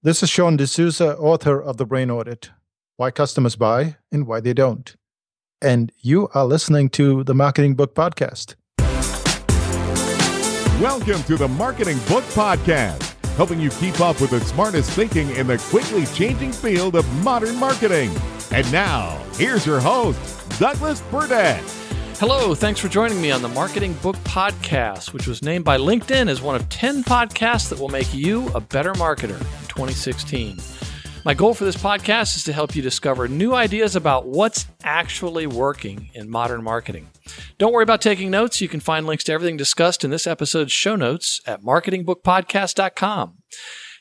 This is Sean D'Souza, author of The Brain Audit Why Customers Buy and Why They Don't. And you are listening to the Marketing Book Podcast. Welcome to the Marketing Book Podcast, helping you keep up with the smartest thinking in the quickly changing field of modern marketing. And now, here's your host, Douglas Burdett. Hello, thanks for joining me on the Marketing Book Podcast, which was named by LinkedIn as one of 10 podcasts that will make you a better marketer in 2016. My goal for this podcast is to help you discover new ideas about what's actually working in modern marketing. Don't worry about taking notes. You can find links to everything discussed in this episode's show notes at marketingbookpodcast.com.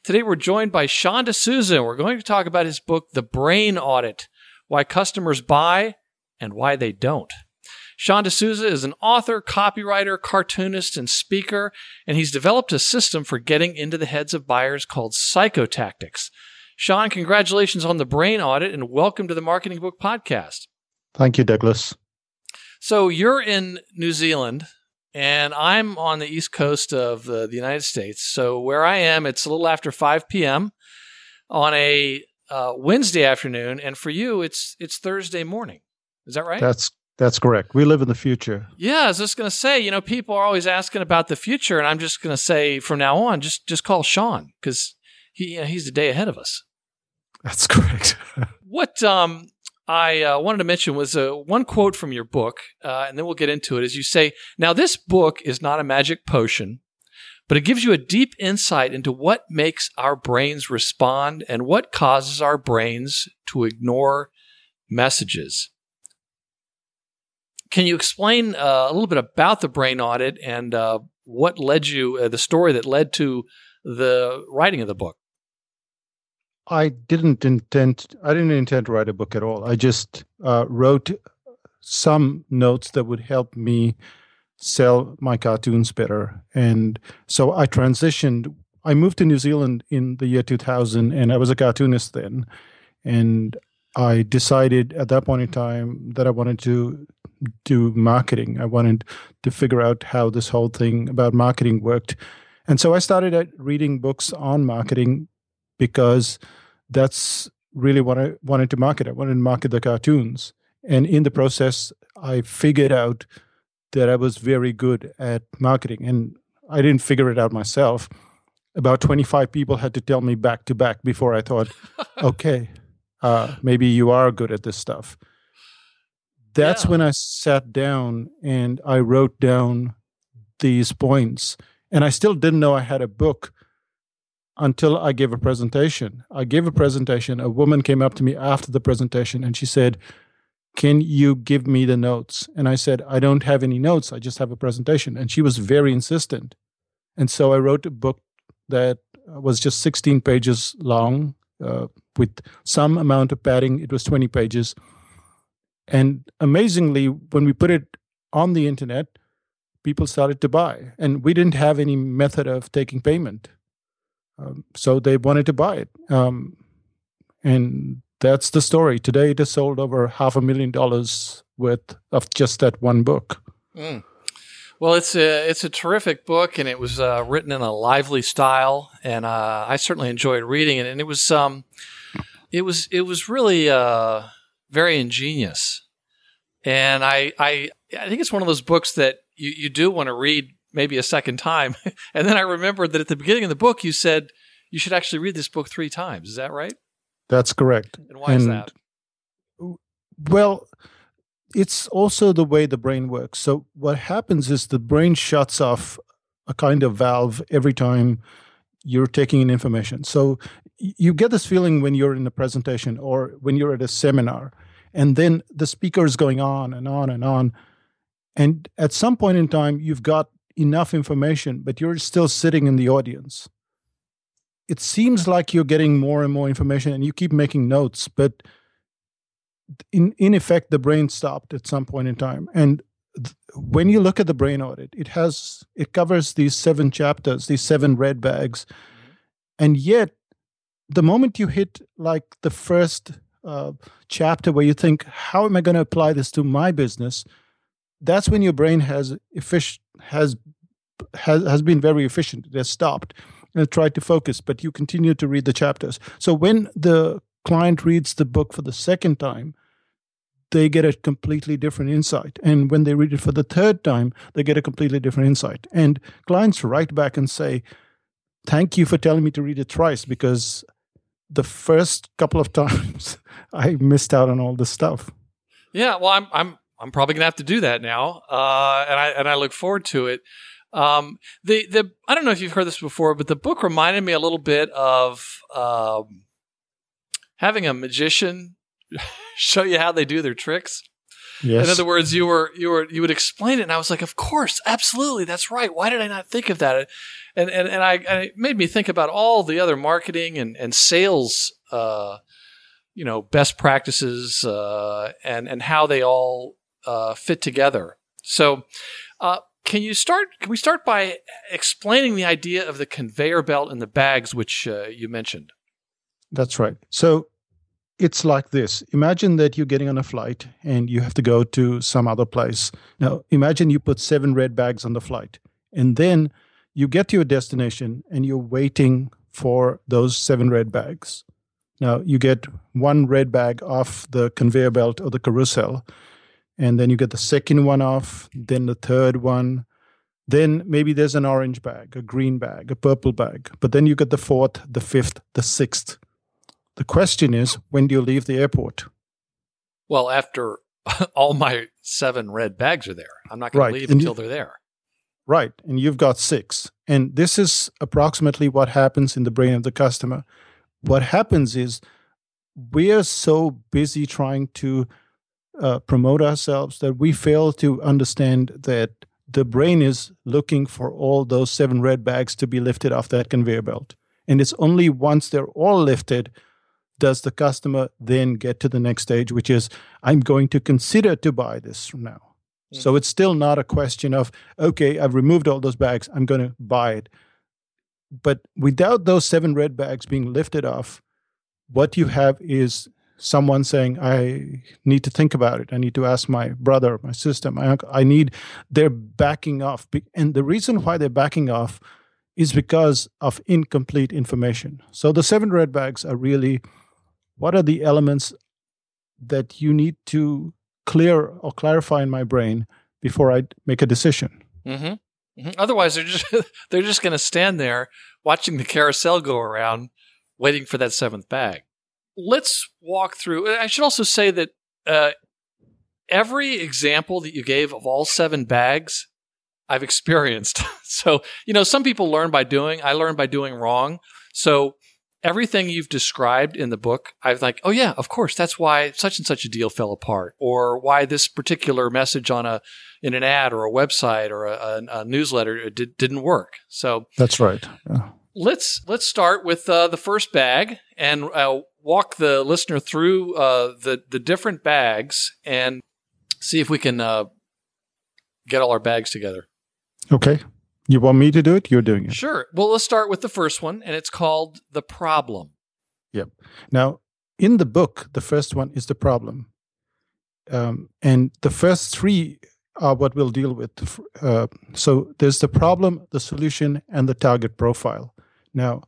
Today we're joined by Sean D'Souza, and we're going to talk about his book, The Brain Audit Why Customers Buy and Why They Don't. Sean D'Souza is an author, copywriter, cartoonist, and speaker, and he's developed a system for getting into the heads of buyers called psychotactics. Sean, congratulations on the brain audit and welcome to the Marketing Book Podcast. Thank you, Douglas. So you're in New Zealand, and I'm on the east coast of the, the United States. So where I am, it's a little after 5 p.m. on a uh, Wednesday afternoon, and for you, it's it's Thursday morning. Is that right? That's that's correct. We live in the future. Yeah, I was just going to say, you know, people are always asking about the future, and I'm just going to say from now on, just just call Sean because he you know, he's a day ahead of us. That's correct. what um, I uh, wanted to mention was uh, one quote from your book, uh, and then we'll get into it. As you say, now this book is not a magic potion, but it gives you a deep insight into what makes our brains respond and what causes our brains to ignore messages. Can you explain uh, a little bit about the brain audit and uh, what led you, uh, the story that led to the writing of the book? I didn't intend. I didn't intend to write a book at all. I just uh, wrote some notes that would help me sell my cartoons better, and so I transitioned. I moved to New Zealand in the year 2000, and I was a cartoonist then, and I decided at that point in time that I wanted to do marketing. I wanted to figure out how this whole thing about marketing worked. And so I started reading books on marketing because that's really what I wanted to market. I wanted to market the cartoons. And in the process, I figured out that I was very good at marketing. And I didn't figure it out myself. About 25 people had to tell me back to back before I thought, okay, uh, maybe you are good at this stuff that's yeah. when I sat down and I wrote down these points. And I still didn't know I had a book until I gave a presentation. I gave a presentation. A woman came up to me after the presentation and she said, Can you give me the notes? And I said, I don't have any notes. I just have a presentation. And she was very insistent. And so I wrote a book that was just 16 pages long uh, with some amount of padding. It was 20 pages and amazingly, when we put it on the internet, people started to buy. And we didn't have any method of taking payment. Um, so they wanted to buy it. Um, and that's the story. Today, it has sold over half a million dollars worth of just that one book. Mm. Well, it's a it's a terrific book, and it was uh, written in a lively style, and uh, I certainly enjoyed reading it. And it was um, it was it was really uh, very ingenious. And I, I, I think it's one of those books that you, you do want to read maybe a second time. and then I remembered that at the beginning of the book, you said you should actually read this book three times. Is that right? That's correct. And why and, is that? Well, it's also the way the brain works. So what happens is the brain shuts off a kind of valve every time you're taking in information. So you get this feeling when you're in a presentation or when you're at a seminar and then the speaker is going on and on and on and at some point in time you've got enough information but you're still sitting in the audience it seems like you're getting more and more information and you keep making notes, but in in effect the brain stopped at some point in time and when you look at the brain audit it has it covers these seven chapters these seven red bags. Mm-hmm. and yet the moment you hit like the first uh, chapter where you think how am i going to apply this to my business? that's when your brain has efficient has has has been very efficient. It has stopped and tried to focus but you continue to read the chapters. So when the client reads the book for the second time, they get a completely different insight. And when they read it for the third time, they get a completely different insight. And clients write back and say, Thank you for telling me to read it thrice because the first couple of times I missed out on all this stuff. Yeah, well, I'm I'm I'm probably gonna have to do that now, uh, and I and I look forward to it. Um, the the I don't know if you've heard this before, but the book reminded me a little bit of um, having a magician show you how they do their tricks. Yes. In other words, you were you were you would explain it, and I was like, "Of course, absolutely, that's right. Why did I not think of that?" And and and I and it made me think about all the other marketing and and sales, uh, you know, best practices, uh, and and how they all uh, fit together. So, uh, can you start? Can we start by explaining the idea of the conveyor belt and the bags, which uh, you mentioned? That's right. So it's like this imagine that you're getting on a flight and you have to go to some other place. Now, imagine you put seven red bags on the flight, and then you get to your destination and you're waiting for those seven red bags. Now, you get one red bag off the conveyor belt or the carousel, and then you get the second one off, then the third one. Then maybe there's an orange bag, a green bag, a purple bag. But then you get the fourth, the fifth, the sixth. The question is, when do you leave the airport? Well, after all my seven red bags are there, I'm not going right. to leave and until you, they're there. Right. And you've got six. And this is approximately what happens in the brain of the customer. What happens is we are so busy trying to uh, promote ourselves that we fail to understand that the brain is looking for all those seven red bags to be lifted off that conveyor belt. And it's only once they're all lifted does the customer then get to the next stage, which is, I'm going to consider to buy this from now? Mm-hmm. So it's still not a question of, okay, I've removed all those bags, I'm going to buy it. But without those seven red bags being lifted off, what you have is someone saying, I need to think about it. I need to ask my brother, my sister, my uncle. I need, they're backing off. And the reason why they're backing off is because of incomplete information. So the seven red bags are really what are the elements that you need to clear or clarify in my brain before I make a decision. Mm-hmm. Mm-hmm. Otherwise, they're just they're just going to stand there watching the carousel go around, waiting for that seventh bag. Let's walk through. I should also say that uh, every example that you gave of all seven bags, I've experienced. so you know, some people learn by doing. I learn by doing wrong. So everything you've described in the book, I was like, oh yeah, of course, that's why such and such a deal fell apart, or why this particular message on a in an ad or a website or a, a, a newsletter did, didn't work. So that's right. Yeah. Let's let's start with uh, the first bag and uh, walk the listener through uh, the the different bags and see if we can uh, get all our bags together. Okay. You want me to do it? You're doing it. Sure. Well, let's start with the first one, and it's called The Problem. Yep. Now, in the book, the first one is the problem. Um, and the first three are what we'll deal with. Uh, so there's the problem, the solution, and the target profile. Now,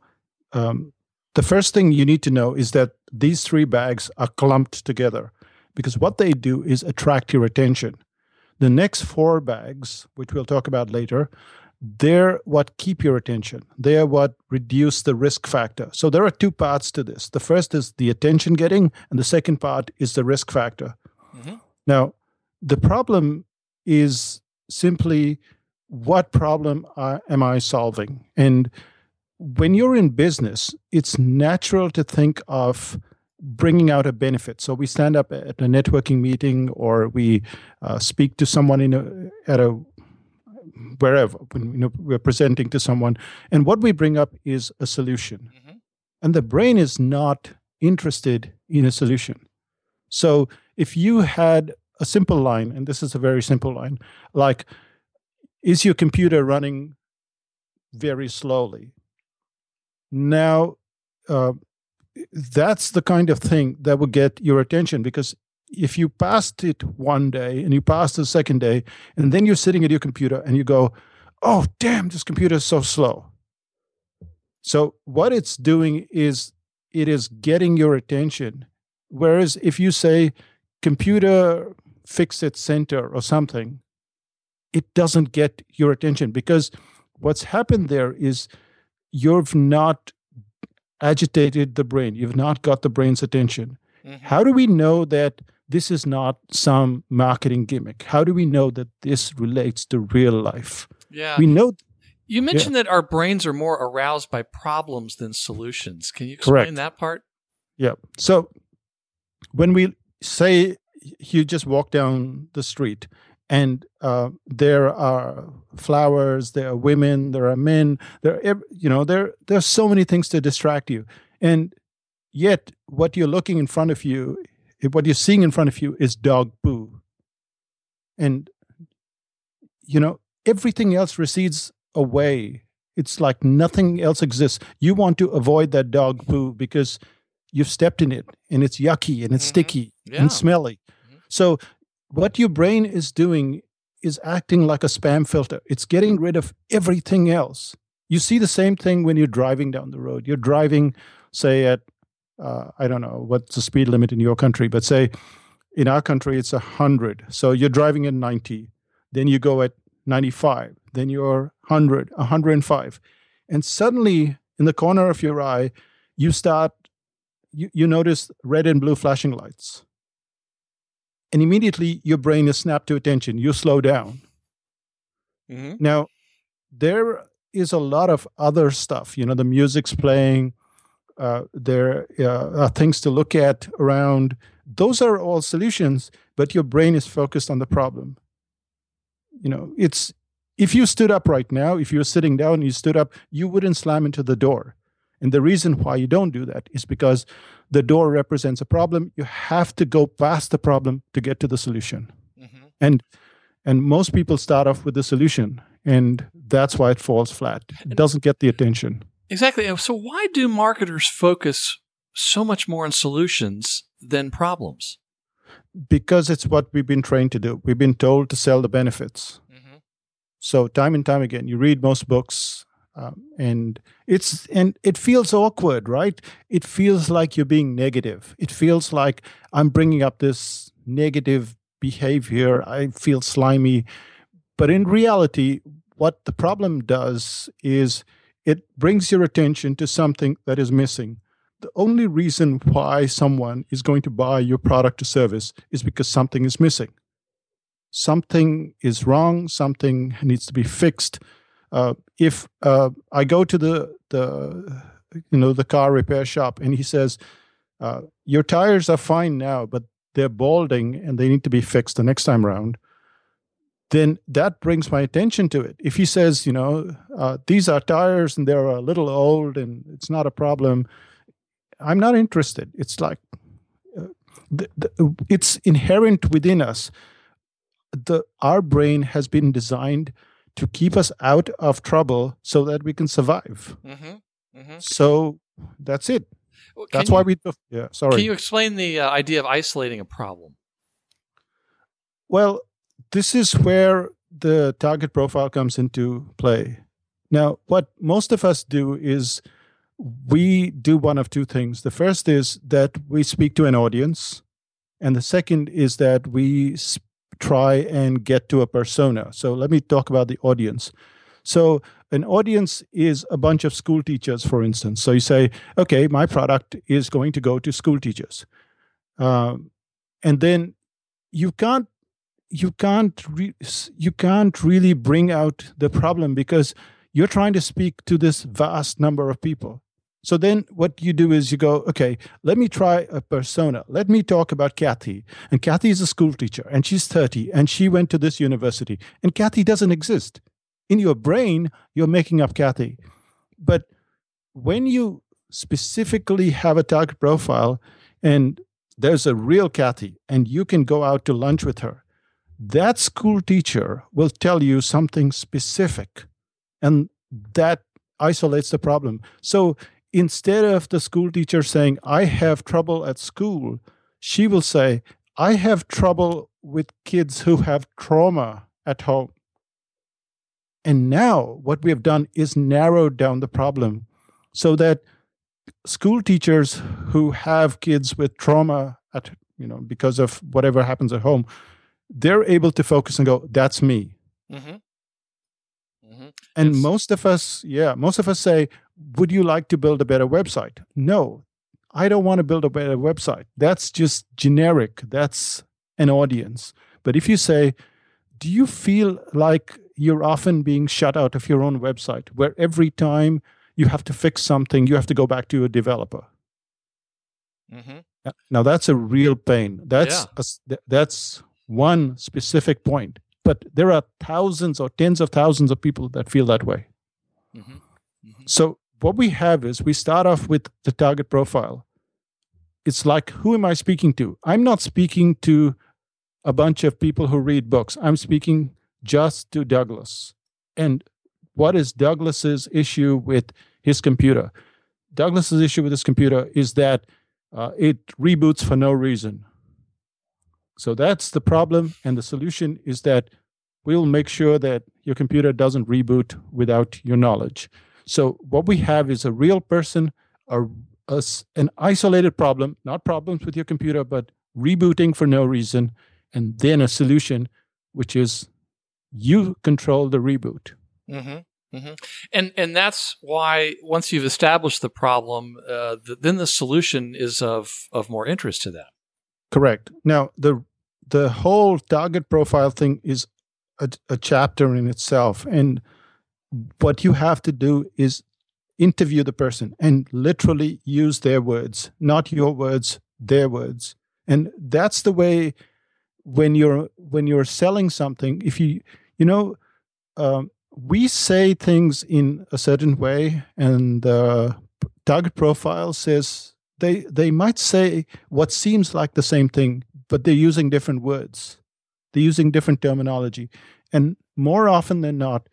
um, the first thing you need to know is that these three bags are clumped together because what they do is attract your attention. The next four bags, which we'll talk about later, they're what keep your attention. They're what reduce the risk factor. So there are two parts to this. The first is the attention getting, and the second part is the risk factor. Mm-hmm. Now, the problem is simply what problem am I solving? And when you're in business, it's natural to think of bringing out a benefit. So we stand up at a networking meeting or we uh, speak to someone in a, at a wherever when you know, we're presenting to someone and what we bring up is a solution mm-hmm. and the brain is not interested in a solution. So if you had a simple line, and this is a very simple line, like, is your computer running very slowly? Now, uh, that's the kind of thing that will get your attention because if you passed it one day and you passed the second day, and then you're sitting at your computer and you go, oh, damn, this computer is so slow. So, what it's doing is it is getting your attention. Whereas if you say, computer fix it center or something, it doesn't get your attention because what's happened there is you've not agitated the brain, you've not got the brain's attention. Mm-hmm. How do we know that this is not some marketing gimmick? How do we know that this relates to real life? Yeah. We know you mentioned yeah. that our brains are more aroused by problems than solutions. Can you explain Correct. that part? Yeah. So when we say you just walk down the street and uh, there are flowers, there are women, there are men, there are, you know there there's so many things to distract you, and yet what you're looking in front of you, what you're seeing in front of you is dog poo, and you know everything else recedes away. It's like nothing else exists. You want to avoid that dog poo because you've stepped in it and it's yucky and it's mm-hmm. sticky yeah. and smelly. Mm-hmm. So, what your brain is doing is acting like a spam filter. It's getting rid of everything else. You see the same thing when you're driving down the road. You're driving, say, at, uh, I don't know what's the speed limit in your country, but say in our country it's 100. So you're driving at 90. Then you go at 95. Then you're 100, 105. And suddenly, in the corner of your eye, you start, you, you notice red and blue flashing lights. And immediately your brain is snapped to attention. You slow down. Mm-hmm. Now, there is a lot of other stuff. You know, the music's playing, uh, there uh, are things to look at around. Those are all solutions, but your brain is focused on the problem. You know, it's if you stood up right now, if you were sitting down and you stood up, you wouldn't slam into the door. And the reason why you don't do that is because the door represents a problem. You have to go past the problem to get to the solution. Mm-hmm. And and most people start off with the solution, and that's why it falls flat. It doesn't get the attention. Exactly. So why do marketers focus so much more on solutions than problems? Because it's what we've been trained to do. We've been told to sell the benefits. So time and time again, you read most books, um, and it's and it feels awkward, right? It feels like you're being negative. It feels like I'm bringing up this negative behavior. I feel slimy, but in reality, what the problem does is it brings your attention to something that is missing. The only reason why someone is going to buy your product or service is because something is missing something is wrong, something needs to be fixed. Uh, if uh, I go to the the you know the car repair shop and he says uh, your tires are fine now, but they're balding and they need to be fixed the next time around, then that brings my attention to it. If he says you know uh, these are tires and they're a little old and it's not a problem, I'm not interested. It's like uh, the, the, it's inherent within us the our brain has been designed to keep us out of trouble so that we can survive. Mm-hmm. Mm-hmm. So that's it. Well, that's why we. Yeah, sorry. Can you explain the uh, idea of isolating a problem? Well, this is where the target profile comes into play. Now, what most of us do is we do one of two things. The first is that we speak to an audience, and the second is that we try and get to a persona. So let me talk about the audience. So an audience is a bunch of school teachers, for instance. So you say, okay, my product is going to go to school teachers, um, and then you can't you can't re- you can't really bring out the problem because you're trying to speak to this vast number of people so then what you do is you go, okay, let me try a persona. Let me talk about Kathy. And Kathy is a school teacher and she's 30 and she went to this university. And Kathy doesn't exist. In your brain, you're making up Kathy. But when you specifically have a target profile and there's a real Kathy and you can go out to lunch with her, that school teacher will tell you something specific and that isolates the problem. So instead of the school teacher saying, I have trouble at school, she will say, I have trouble with kids who have trauma at home. And now what we have done is narrowed down the problem so that school teachers who have kids with trauma at you know because of whatever happens at home they're able to focus and go that's me mm-hmm. Mm-hmm. and most of us yeah most of us say would you like to build a better website no i don't want to build a better website that's just generic that's an audience but if you say do you feel like you're often being shut out of your own website where every time you have to fix something, you have to go back to a developer. Mm-hmm. Now that's a real pain. That's yeah. a, that's one specific point, but there are thousands or tens of thousands of people that feel that way. Mm-hmm. Mm-hmm. So what we have is we start off with the target profile. It's like who am I speaking to? I'm not speaking to a bunch of people who read books. I'm speaking just to Douglas. And what is Douglas's issue with his computer. Douglas's issue with his computer is that uh, it reboots for no reason. So that's the problem, and the solution is that we'll make sure that your computer doesn't reboot without your knowledge. So what we have is a real person, a, a, an isolated problem, not problems with your computer, but rebooting for no reason, and then a solution, which is you control the reboot. Mm-hmm. Mm-hmm. And and that's why once you've established the problem, uh, the, then the solution is of of more interest to them. Correct. Now the the whole target profile thing is a, a chapter in itself, and what you have to do is interview the person and literally use their words, not your words, their words, and that's the way when you're when you're selling something. If you you know. Um, we say things in a certain way, and the target profile says they they might say what seems like the same thing, but they're using different words. They're using different terminology, and more often than not,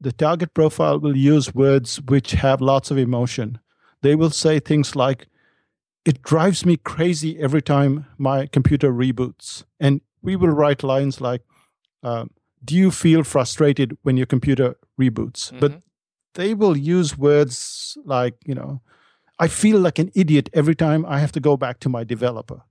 the target profile will use words which have lots of emotion. They will say things like, "It drives me crazy every time my computer reboots," and we will write lines like. Um, do you feel frustrated when your computer reboots? Mm-hmm. But they will use words like, you know, I feel like an idiot every time I have to go back to my developer.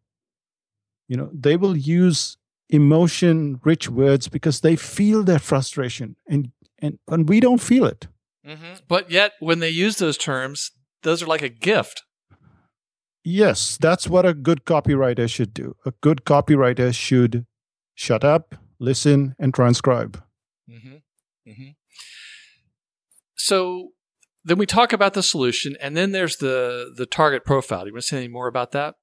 You know, they will use emotion rich words because they feel their frustration and and, and we don't feel it. Mm-hmm. But yet when they use those terms, those are like a gift. Yes, that's what a good copywriter should do. A good copywriter should shut up, listen, and transcribe. Mm-hmm. Mm-hmm. So then we talk about the solution, and then there's the the target profile. Do you want to say any more about that?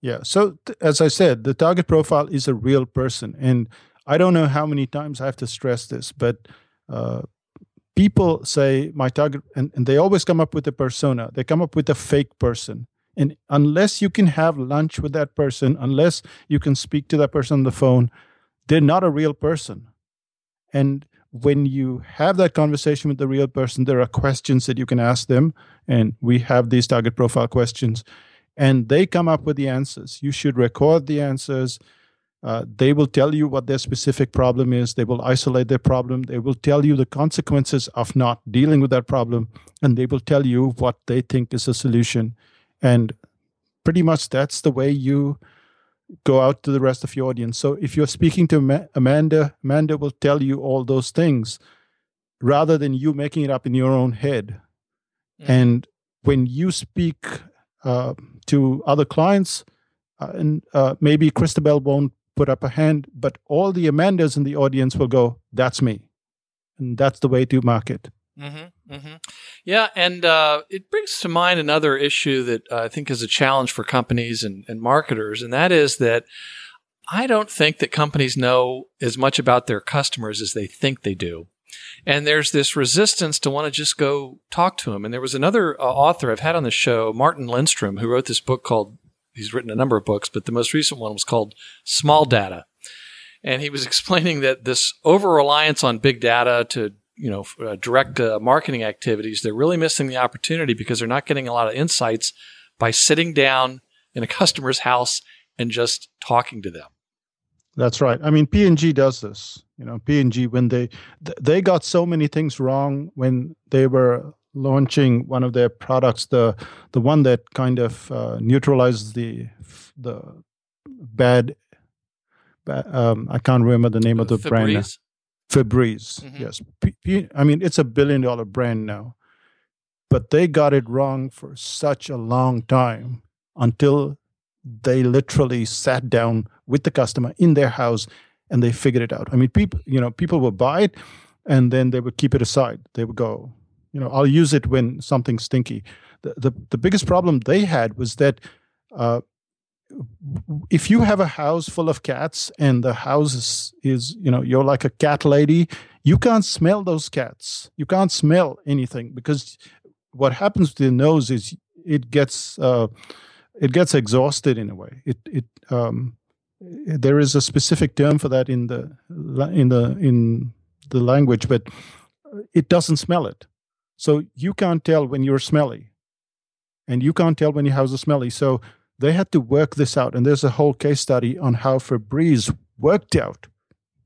Yeah. So th- as I said, the target profile is a real person, and I don't know how many times I have to stress this, but uh, people say my target, and, and they always come up with a persona. They come up with a fake person. And unless you can have lunch with that person, unless you can speak to that person on the phone, they're not a real person. And when you have that conversation with the real person, there are questions that you can ask them. And we have these target profile questions, and they come up with the answers. You should record the answers. Uh, they will tell you what their specific problem is. They will isolate their problem. They will tell you the consequences of not dealing with that problem. And they will tell you what they think is a solution. And pretty much that's the way you go out to the rest of your audience. So if you're speaking to Amanda, Amanda will tell you all those things rather than you making it up in your own head. Mm. And when you speak uh, to other clients, uh, and uh, maybe Christabel won't put up a hand, but all the Amandas in the audience will go, "That's me," and that's the way to market. Mm-hmm, mm-hmm. Yeah, and uh, it brings to mind another issue that I think is a challenge for companies and, and, marketers, and that is that I don't think that companies know as much about their customers as they think they do. And there's this resistance to want to just go talk to him. And there was another uh, author I've had on the show, Martin Lindstrom, who wrote this book called, he's written a number of books, but the most recent one was called Small Data. And he was explaining that this over reliance on big data to you know uh, direct uh, marketing activities, they're really missing the opportunity because they're not getting a lot of insights by sitting down in a customer's house and just talking to them. That's right. I mean, P&G does this. You know, P&G when they they got so many things wrong when they were launching one of their products, the the one that kind of uh, neutralizes the the bad. Um, I can't remember the name of the Febreze? brand. Febreze. Mhm. Yes. P- P- I mean, it's a billion dollar brand now, but they got it wrong for such a long time until they literally sat down with the customer in their house and they figured it out. I mean, people, you know, people would buy it and then they would keep it aside. They would go, you know, I'll use it when something's stinky. The the, the biggest problem they had was that uh, if you have a house full of cats and the house is, is you know you're like a cat lady you can't smell those cats you can't smell anything because what happens to the nose is it gets uh, it gets exhausted in a way. It it um, there is a specific term for that in the in the in the language but it doesn't smell it. So you can't tell when you're smelly. And you can't tell when your house is smelly. So they had to work this out. And there's a whole case study on how Febreze worked out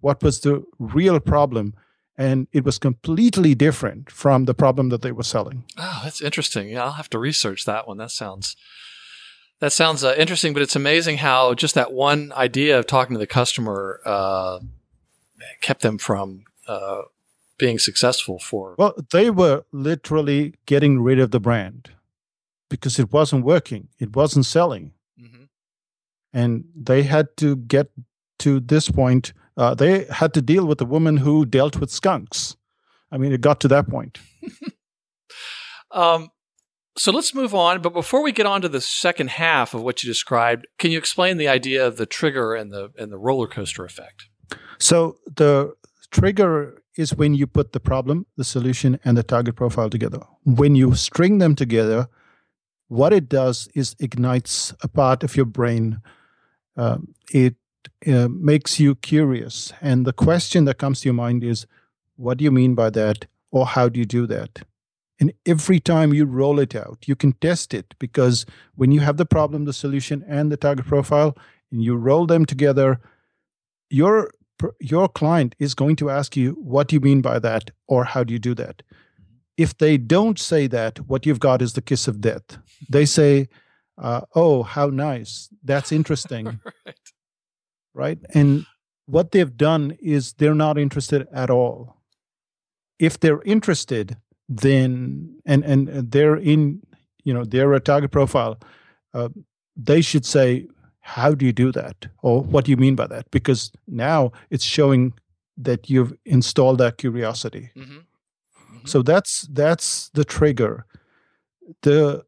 what was the real problem. And it was completely different from the problem that they were selling. Oh, that's interesting. Yeah, I'll have to research that one. That sounds that sounds uh, interesting, but it's amazing how just that one idea of talking to the customer uh, kept them from uh, being successful for. well they were literally getting rid of the brand because it wasn't working it wasn't selling Mhm. and they had to get to this point uh, they had to deal with a woman who dealt with skunks i mean it got to that point Um, so let's move on. But before we get on to the second half of what you described, can you explain the idea of the trigger and the and the roller coaster effect? So the trigger is when you put the problem, the solution, and the target profile together. When you string them together, what it does is ignites a part of your brain. Um, it uh, makes you curious, and the question that comes to your mind is, "What do you mean by that?" or "How do you do that?" And every time you roll it out, you can test it because when you have the problem, the solution, and the target profile, and you roll them together, your your client is going to ask you what do you mean by that? Or how do you do that? If they don't say that what you've got is the kiss of death. They say uh, oh how nice. That's interesting. Right. right? And what they've done is they're not interested at all. If they're interested then and and they're in you know they're a target profile uh, they should say how do you do that? or what do you mean by that? because now it's showing that you've installed that curiosity. Mhm. so that's that's the trigger. The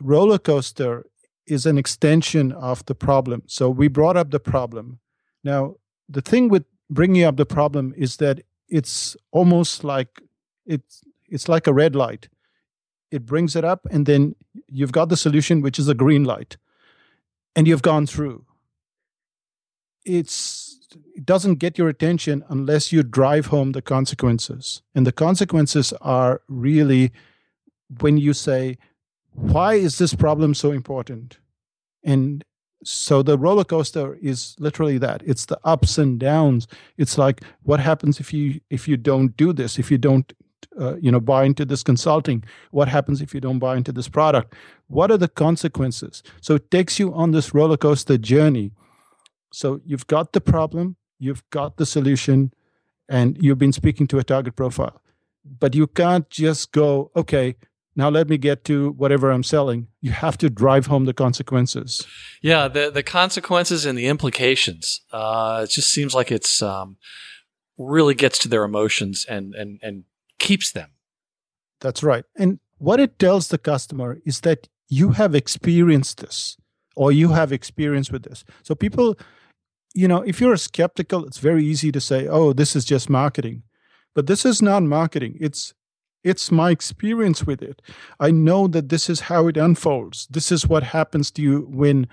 roller coaster is an extension of the problem. So we brought up the problem. Now the thing with bringing up the problem is that it's almost like it's it's like a red light. It brings it up and then you've got the solution which is a green light and you've gone through. It's it doesn't get your attention unless you drive home the consequences. And the consequences are really when you say why is this problem so important? And so the roller coaster is literally that. It's the ups and downs. It's like what happens if you if you don't do this if you don't uh, you know buy into this consulting. What happens if you don't buy into this product? What are the consequences? So it takes you on this roller coaster journey. So you've got the problem you've got the solution and you've been speaking to a target profile. But you can't just go okay now let me get to whatever i'm selling. You have to drive home the consequences. Yeah, the the consequences and the implications. Uh, it just seems like it's um, really gets to their emotions and and and keeps them. That's right. And what it tells the customer is that you have experienced this or you have experience with this. So people, you know, if you're skeptical, it's very easy to say, oh, this is just marketing. but this is not marketing it's it's my experience with it i know that this is how it unfolds this is what happens to you when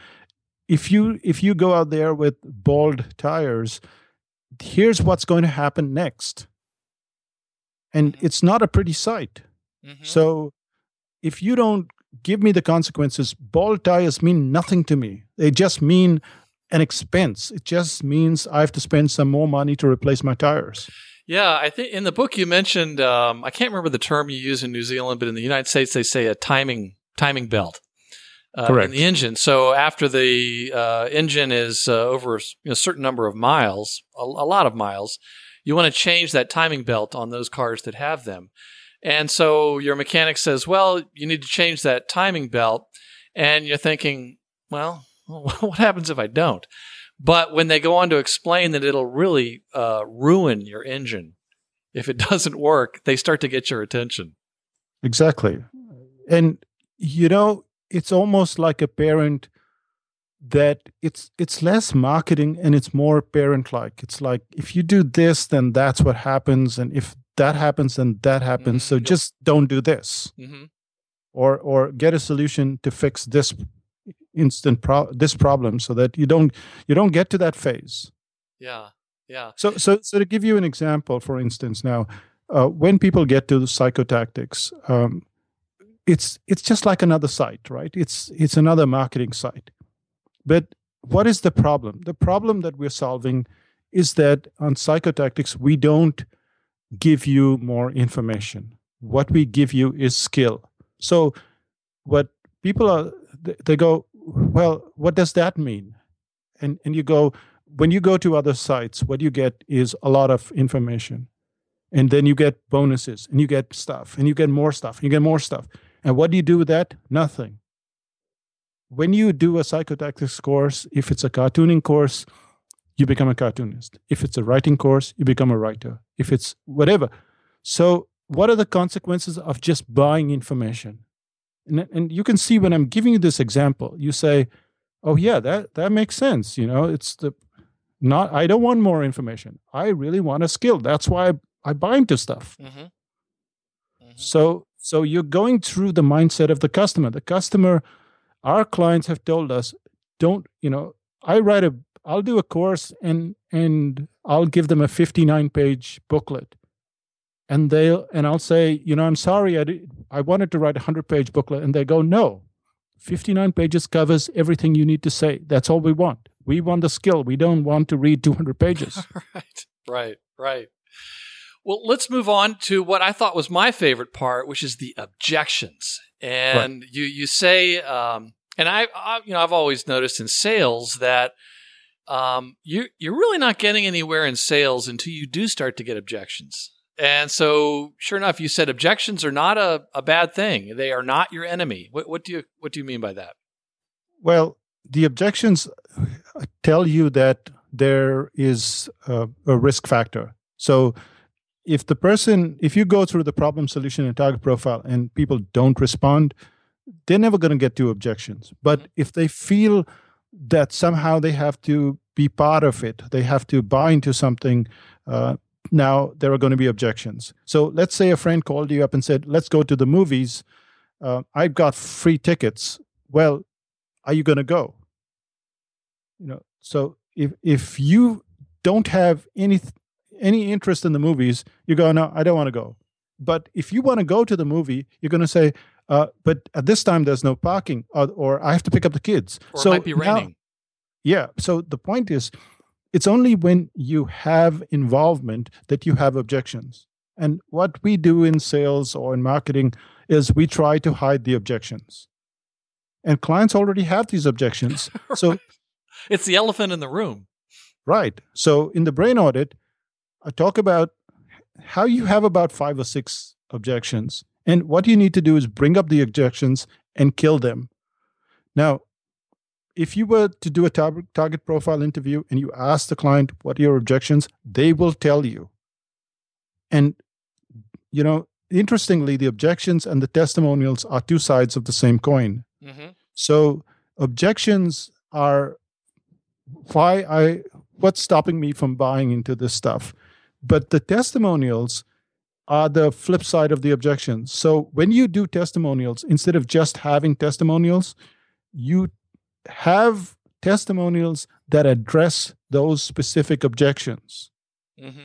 if you if you go out there with bald tires here's what's going to happen next and Mhm. it's not a pretty sight Mhm. so if you don't give me the consequences, ball tires mean nothing to me. They just mean an expense. It just means I have to spend some more money to replace my tires. Yeah, I think in the book you mentioned um, I can't remember the term you use in New Zealand, but in the United States they say a timing timing belt. Uh, Correct. In the engine. So after the uh, engine is uh, over a certain number of miles, a, a lot of miles, you want to change that timing belt on those cars that have them. And so your mechanic says, "Well, you need to change that timing belt," and you're thinking, "Well, what happens if I don't?" But when they go on to explain that it'll really uh, ruin your engine if it doesn't work, they start to get your attention. Exactly. And you know, it's almost like a parent that it's it's less marketing and it's more parent like. It's like if you do this then that's what happens and if that happens then that happens. Mhm. So just don't do this. Mm-hmm. or or get a solution to fix this instant pro- this problem so that you don't you don't get to that phase Yeah, yeah. so so so to give you an example for instance now uh, when people get to the psychotactics um, it's it's just like another site right it's it's another marketing site but what is the problem? The problem that we're solving is that on psychotactics we don't give you more information. What we give you is skill. So what people are they- go well what does that mean? And and you go when you go to other sites what you get is a lot of information. And then you get bonuses and you get stuff and you get more stuff and you get more stuff. And what do you do with that? Nothing when you do a psychotactics course if it's a cartooning course you become a cartoonist. If it's a writing course you become a writer. If it's whatever. So what are the consequences of just buying information? And, and you can see when i'm giving you this example you say oh yeah that that makes sense you know it's the not i don't want more information. I really want a skill. That's why i, I buy into stuff. Mm-hmm. Mm-hmm. so so you're going through the mindset of the customer. The customer our clients have told us don't you know i write a i'll do a course and and i'll give them a 59 page booklet. And they'll and i'll say you know i'm sorry i did, i wanted to write a 100 page booklet. And they go no 59 pages covers everything you need to say. That's all we want. We want the skill. We don't want to read 200 pages. Right, right, right. Well, let's move on to what I thought was my favorite part, which is the objections. And you you say, um, and I, I, you know, I've always noticed in sales that um, you you're really not getting anywhere in sales until you do start to get objections. And so, sure enough, you said objections are not a, a bad thing. They are not your enemy. What, what do you what do you mean by that? Well, the objections tell you that there is a, a risk factor. So, if the person, if you go through the problem, solution, and target profile and people don't respond, they're never going to get to objections. But Mhm. if they feel that somehow they have to be part of it, they have to buy into something, uh, now there are going to be objections. So, let's say a friend called you up and said, Let's go to the movies. Uh, I've got free tickets. Well, are you going to go you know so if if you don't have any any interest in the movies you go no i don't want to go but if you want to go to the movie you're going to say uh, but at this time there's no parking or, or i have to pick up the kids Or so it might be now- raining. yeah so the point is it's only when you have involvement that you have objections and what we do in sales or in marketing is we try to hide the objections and clients already have these objections so it's the elephant in the room. Right. So in the brain audit, I talk about how you have about five or six objections. And what you need to do is bring up the objections and kill them. Now, if you were to do a tar- target profile interview and you ask the client what are your objections, they will tell you. And, you know, interestingly, the objections and the testimonials are two sides of the same coin. Mm-hmm. So objections are why I what's stopping me from buying into this stuff. But the testimonials are the flip side of the objections. So when you do testimonials, instead of just having testimonials, you have testimonials that address those specific objections. Mm-hmm.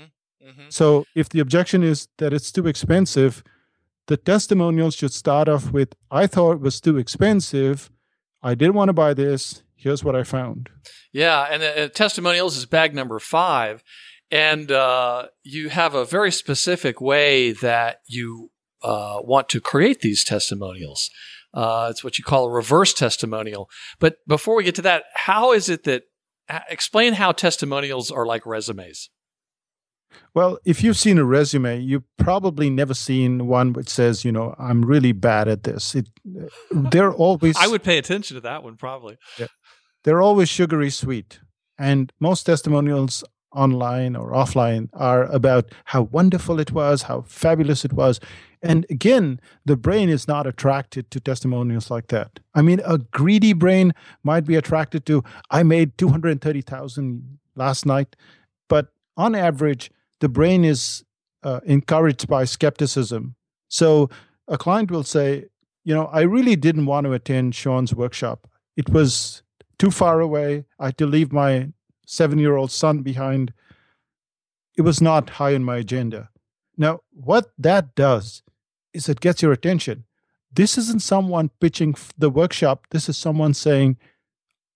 Mm-hmm. So if the objection is that it's too expensive, the testimonials should start off with I thought it was too expensive. I didn't want to buy this. Here's what I found. Yeah, and uh, testimonials is bag number five, and uh, you have a very specific way that you uh, want to create these testimonials. Uh, it's what you call a reverse testimonial. But before we get to that, how is it that explain how testimonials are like resumes? Well, if you've seen a resume, you've probably never seen one which says, you know, I'm really bad at this. It, they're always. I would pay attention to that one probably. Yeah, they're always sugary sweet, and most testimonials online or offline are about how wonderful it was, how fabulous it was. And again, the brain is not attracted to testimonials like that. I mean, a greedy brain might be attracted to, I made 230,000 last night, but on average, the brain is uh, encouraged by skepticism. So a client will say, you know, I really didn't want to attend Sean's workshop. It was too far away. I had to leave my seven year old son behind. It was not high on my agenda. Now, what that does is it gets your attention. This isn't someone pitching the workshop. This is someone saying,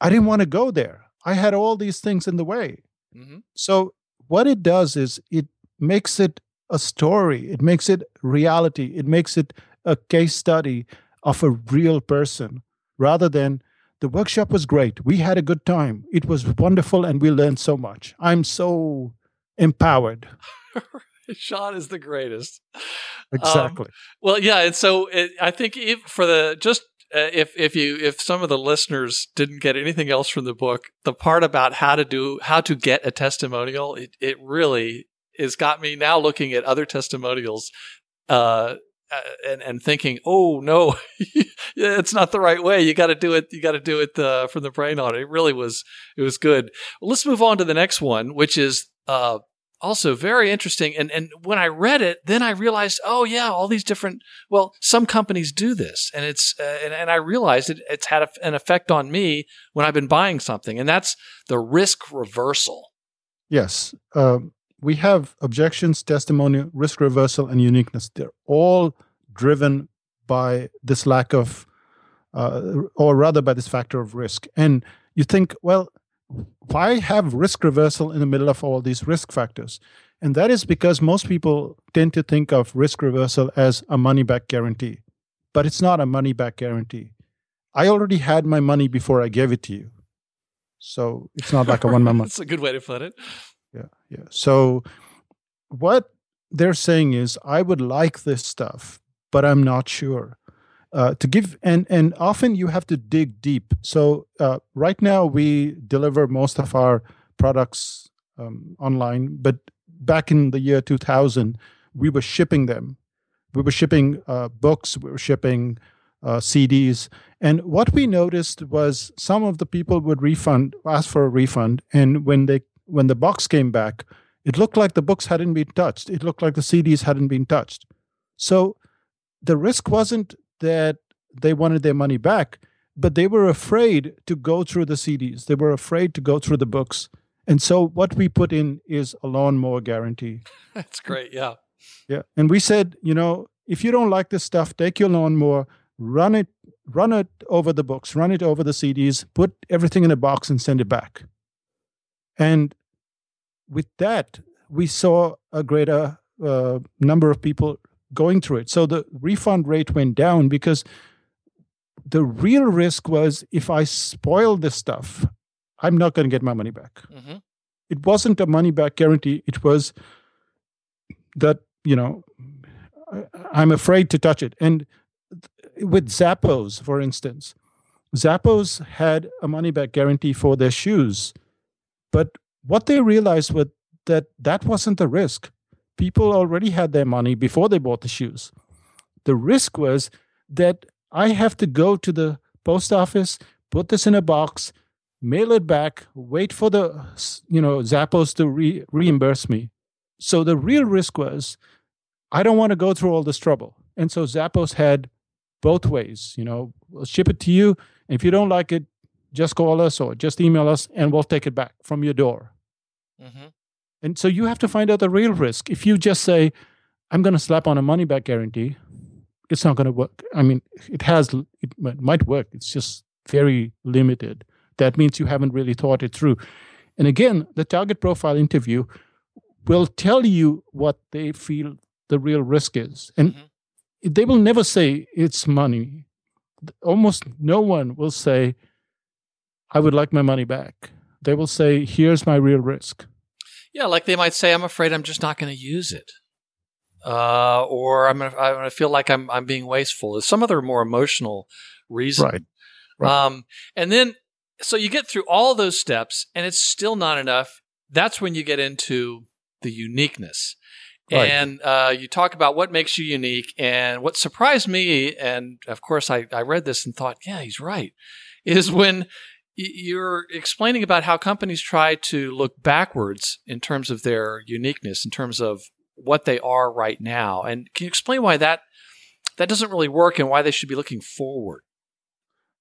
I didn't want to go there. I had all these things in the way. Mm-hmm. So what it does is it makes it a story, it makes it reality, it makes it a case study of a real person rather than the workshop was great. We had a good time. It was wonderful and we learned so much. I'm so empowered. Sean is the greatest. Exactly. Um, well, yeah, and so it, I think if, for the just uh, if if you if some of the listeners didn't get anything else from the book, the part about how to do how to get a testimonial, it it really has got me now looking at other testimonials. Uh, uh and and thinking, oh no, it's not the right way. You got to do it. You got to do it uh, from the brain on it. Really was. It was good. Well, let's move on to the next one, which is uh, also very interesting. And and when I read it, then I realized, oh yeah, all these different. Well, some companies do this, and it's uh, and, and I realized it, it's had a, an effect on me when I've been buying something, and that's the risk reversal. Yes, uh, we have objections, testimony, risk reversal, and uniqueness. They're all driven by this lack of, uh, or rather by this factor of risk. And you think, well, why have risk reversal in the middle of all these risk factors? And that is because most people tend to think of risk reversal as a money back guarantee, but it's not a money back guarantee. I already had my money before I gave it to you. So it's not like a one month. That's a good way to put it. Yeah. Yeah. So what they're saying is, I would like this stuff, but I'm not sure uh, to give and and often you have to dig deep so uh, right now we deliver most of our products um, online but back in the year 2000 we were shipping them we were shipping uh, books we were shipping uh, cds and what we noticed was some of the people would refund ask for a refund and when they when the box came back it looked like the books hadn't been touched it looked like the cds hadn't been touched so the risk wasn't that they wanted their money back, but they were afraid to go through the CDs. They were afraid to go through the books. And so what we put in is a lawnmower guarantee. That's great. Yeah. Yeah. And we said, you know, if you don't like this stuff, take your lawnmower, run it, run it over the books, run it over the CDs, put everything in a box and send it back. And with that, we saw a greater uh, number of people going through it. So the refund rate went down because the real risk was if I spoil this stuff, I'm not going to get my money back. Mm-hmm. It wasn't a money back guarantee. It was that, you know, I'm afraid to touch it. And with Zappos, for instance, Zappos had a money back guarantee for their shoes. But what they realized was that that wasn't the risk people already had their money before they bought the shoes. The risk was that I have to go to the post office, put this in a box, mail it back, wait for the you know Zappos to re- reimburse me. So the real risk was I don't want to go through all this trouble. And so Zappos had both ways. You know, we'll ship it to you. If you don't like it, just call us or just email us and we'll take it back from your door. Mm-hmm. And so you have to find out the real risk. If you just say, I'm going to slap on a money back guarantee, it's not going to work. I mean, it has, it might work. It's just very limited. That means you haven't really thought it through. And again, the target profile interview will tell you what they feel the real risk is. And mm-hmm. they will never say it's money. Almost no one will say, I would like my money back. They will say, here's my real risk. Yeah, like they might say, I'm afraid I'm just not going to use it. Uh, or I'm gonna, I'm gonna feel like I'm I'm being wasteful. There's some other more emotional reason. Right. right. Um, and then so you get through all those steps, and it's still not enough. That's when you get into the uniqueness. Right. And uh, you talk about what makes you unique. And what surprised me, and of course, I, I read this and thought, yeah, he's right, is when you're explaining about how companies try to look backwards in terms of their uniqueness, in terms of what they are right now. And can you explain why that that doesn't really work and why they should be looking forward?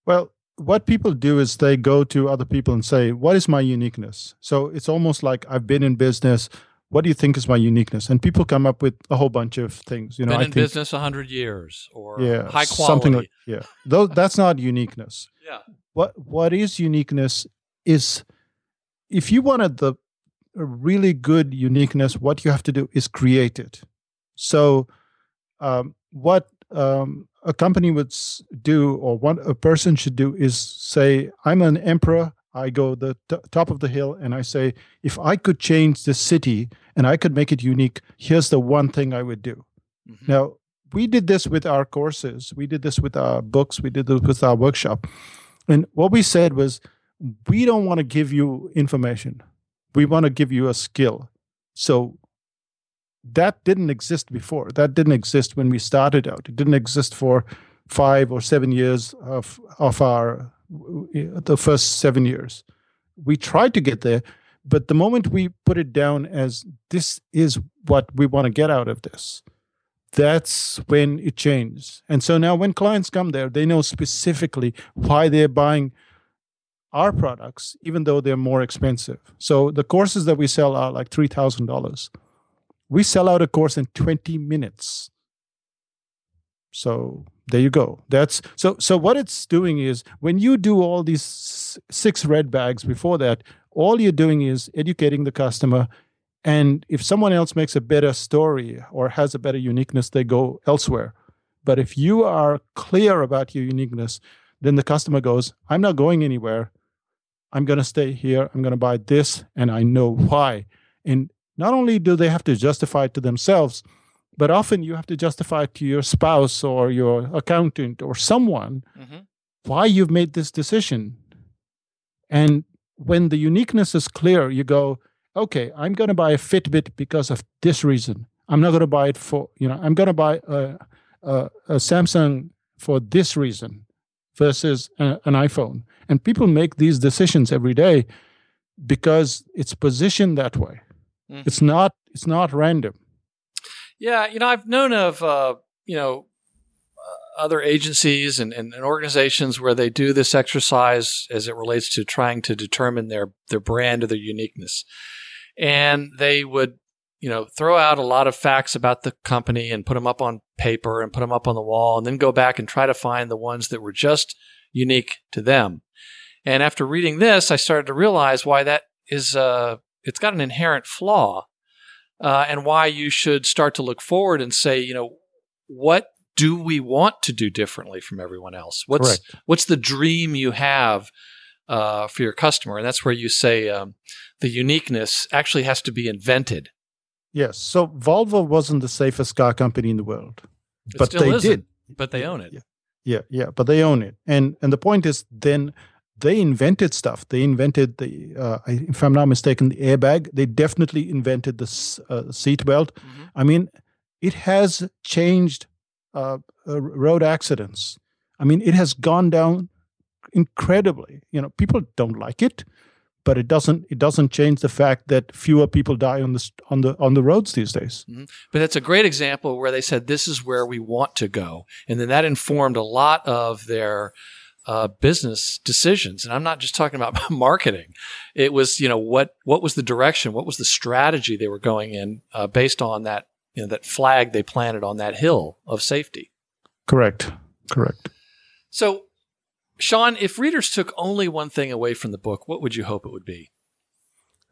Well, what people do is they go to other people and say, "What is my uniqueness?" So it's almost like I've been in business. What do you think is my uniqueness? And people come up with a whole bunch of things. You know, been I in think, business hundred years or yeah, high quality. Something like yeah. Though that's not uniqueness. yeah what what is uniqueness is if you wanted the really good uniqueness, what you have to do is create it. So, um, what um, a company would do, or what a person should do, is say, "I'm an emperor. I go the t- top of the hill, and I say, if I could change the city and I could make it unique, here's the one thing I would do." Mm-hmm. Now, we did this with our courses. We did this with our books. We did this with our workshop. And what we said was, we don't want to give you information. We want to give you a skill. So that didn't exist before. That didn't exist when we started out. It didn't exist for five or seven years of of our the first seven years. We tried to get there, but the moment we put it down as this is what we want to get out of this, that's when it changes. And so now when clients come there, they know specifically why they're buying our products, even though they're more expensive. So the courses that we sell are like $3,000. We sell out a course in 20 minutes. So there you go. That's so so what it's doing is when you do all these six red bags before that, all you're doing is educating the customer and if someone else makes a better story or has a better uniqueness, they go elsewhere. But if you are clear about your uniqueness, then the customer goes, I'm not going anywhere. I'm going to stay here. I'm going to buy this, and I know why. And not only do they have to justify it to themselves, but often you have to justify to your spouse or your accountant or someone mm-hmm. why you've made this decision. And when the uniqueness is clear, you go, okay, I'm going to buy a Fitbit because of this reason. I'm not going to buy it for, you know, I'm going to buy a, a, a, Samsung for this reason versus a, an iPhone. And people make these decisions every day because it's positioned that way. Mm-hmm. It's not it's not random. Yeah, you know, I've known of uh, you know uh, other agencies and, and, and, organizations where they do this exercise as it relates to trying to determine their their brand or their uniqueness. And they would you know throw out a lot of facts about the company and put them up on paper and put them up on the wall and then go back and try to find the ones that were just unique to them. And after reading this i started to realize why that is uh, it's got an inherent flaw uh, and why you should start to look forward and say you know what do we want to do differently from everyone else what's Correct. what's the dream you have uh, for your customer and that's where you say um, the uniqueness actually has to be invented. Yes. So Volvo wasn't the safest car company in the world, it but they did. But they own it. Yeah. yeah, yeah. But they own it, and and the point is, then they invented stuff. They invented the, uh, if I'm not mistaken, the airbag. They definitely invented the uh, seat belt. Mm-hmm. I mean, it has changed uh, uh, road accidents. I mean, it has gone down incredibly. You know, people don't like it but it doesn't it doesn't change the fact that fewer people die on the on the on the roads these days. But that's a great example where they said this is where we want to go, and then that informed a lot of their uh, business decisions. And I'm not just talking about marketing. It was you know what what was the direction, what was the strategy they were going in uh, based on that you know that flag they planted on that hill of safety. Correct. Correct. So, Sean, if readers took only one thing away from the book, what would you hope it would be?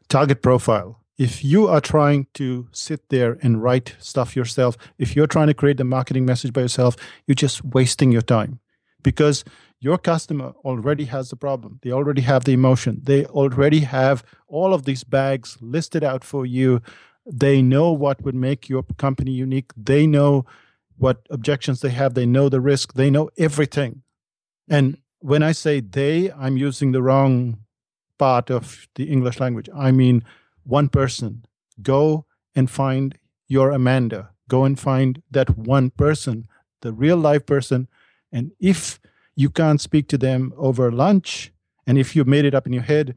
Target profile. If you are trying to sit there and write stuff yourself, if you're trying to create the marketing message by yourself, you're just wasting your time because your customer already has the problem. They already have the emotion. They already have all of these bags listed out for you. They know what would make your company unique. They know what objections they have. They know the risk. They know everything. And when I say they, I'm using the wrong part of the English language. I mean, one person. Go and find your Amanda. Go and find that one person, the real life person. And if you can't speak to them over lunch, and if you've made it up in your head,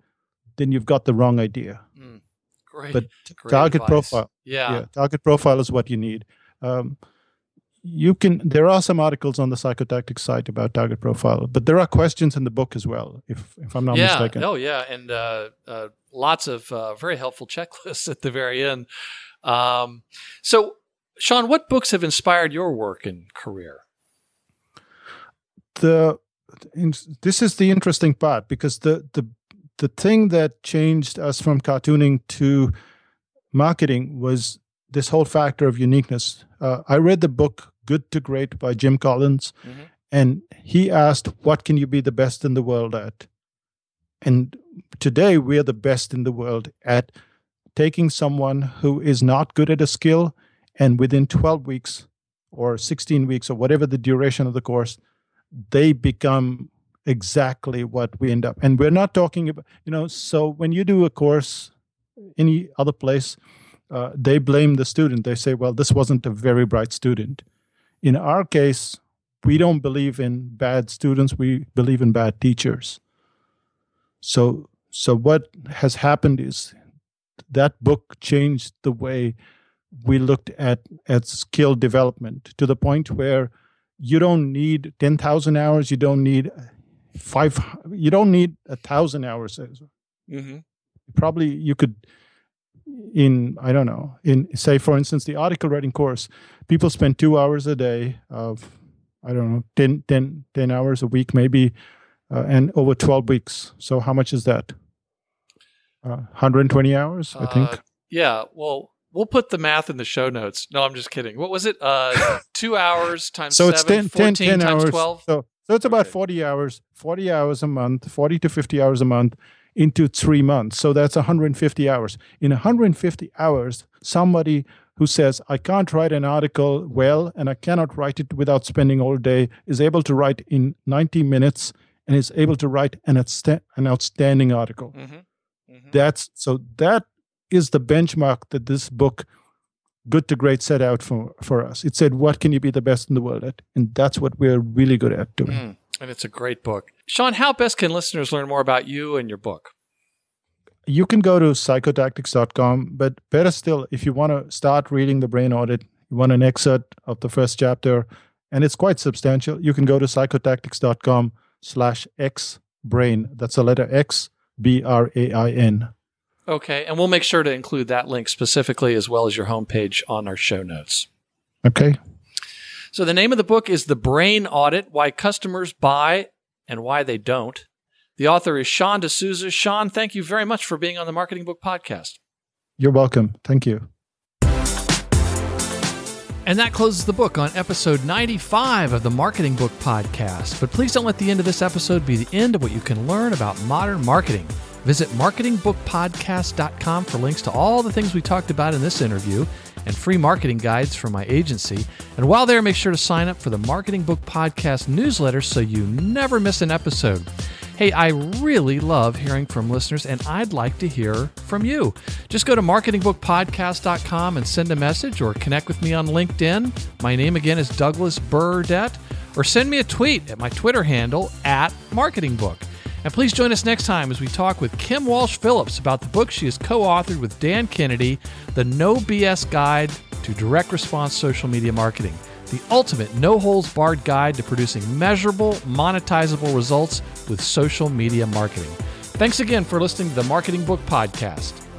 then you've got the wrong idea. Mm, great. But great target advice. profile. Yeah. yeah target profile is what you need um, you can there are some articles on the psychotactic site about target profile but there are questions in the book as well if if i'm not yeah. mistaken Oh, yeah. And uh, uh, lots of uh, very helpful checklists at the very end. Um, so, Sean, what books have inspired your work and career? The in, this is the interesting part because the the the thing that changed us from cartooning to marketing was this whole factor of uniqueness. Uh, I read the book Good to Great by Jim Collins, Mhm. and he asked, "What can you be the best in the world at?" And today we are the best in the world at taking someone who is not good at a skill, and within 12 weeks or 16 weeks or whatever the duration of the course, they become exactly what we end up. And we're not talking about, you know, so when you do a course any other place, uh, they blame the student. They say, well, this wasn't a very bright student. In our case, we don't believe in bad students, we believe in bad teachers. So, so what has happened is that book changed the way we looked at at skill development to the point where you don't need 10,000 hours, you don't need five, you don't need a thousand hours. Mm-hmm. Probably you could, in, I don't know, in say, for instance, the article writing course, people spend two hours a day of, I don't know, 10, 10, 10 hours a week, maybe, uh, and over 12 weeks. So how much is that? Uh, 120 hours, I think. Uh, yeah. Well, we'll put the math in the show notes. No, I'm just kidding. What was it? Uh, two hours times so seven, it's 10, 10, 10 times hours. 12. So, so it's about Okay. 40 hours, 40 hours a month, 40 to 50 hours a month into three months. So that's 150 hours. In 150 hours, somebody who says, I can't write an article well and I cannot write it without spending all day is able to write in 90 minutes and is able to write an, outsta- an outstanding article. Mm-hmm. Mm-hmm. That's so that is the benchmark that this book good to great set out for for us. It said what can you be the best in the world at? And that's what we're really good at doing. Mm, and it's a great book. Sean, how best can listeners learn more about you and your book? you can go to psychotactics.com but better still if you want to start reading the brain audit you want an excerpt of the first chapter and it's quite substantial you can go to psychotactics.com slash x brain. That's the letter x b-r-a-i-n Okay. And we'll make sure to include that link specifically as well as your homepage on our show notes. okay So the name of the book is The Brain Audit Why Customers Buy and Why They Don't. The author is Sean D'Souza. Sean, thank you very much for being on the Marketing Book Podcast. you're welcome thank you And that closes the book on episode 95 of the Marketing Book Podcast. But please don't let the end of this episode be the end of what you can learn about modern marketing. Visit marketingbookpodcast.com for links to all the things we talked about in this interview and free marketing guides from my agency. And while there, make sure to sign up for the Marketing Book Podcast newsletter so you never miss an episode. Hey, I really love hearing from listeners, and I'd like to hear from you. Just go to marketingbookpodcast.com and send a message or connect with me on LinkedIn. My name again is Douglas Burdett, or send me a tweet at my Twitter handle at marketingbook. And please join us next time as we talk with Kim Walsh Phillips about the book she has co authored with Dan Kennedy The No BS Guide to Direct Response Social Media Marketing, the ultimate no holds barred guide to producing measurable, monetizable results with social media marketing. Thanks again for listening to the Marketing Book Podcast.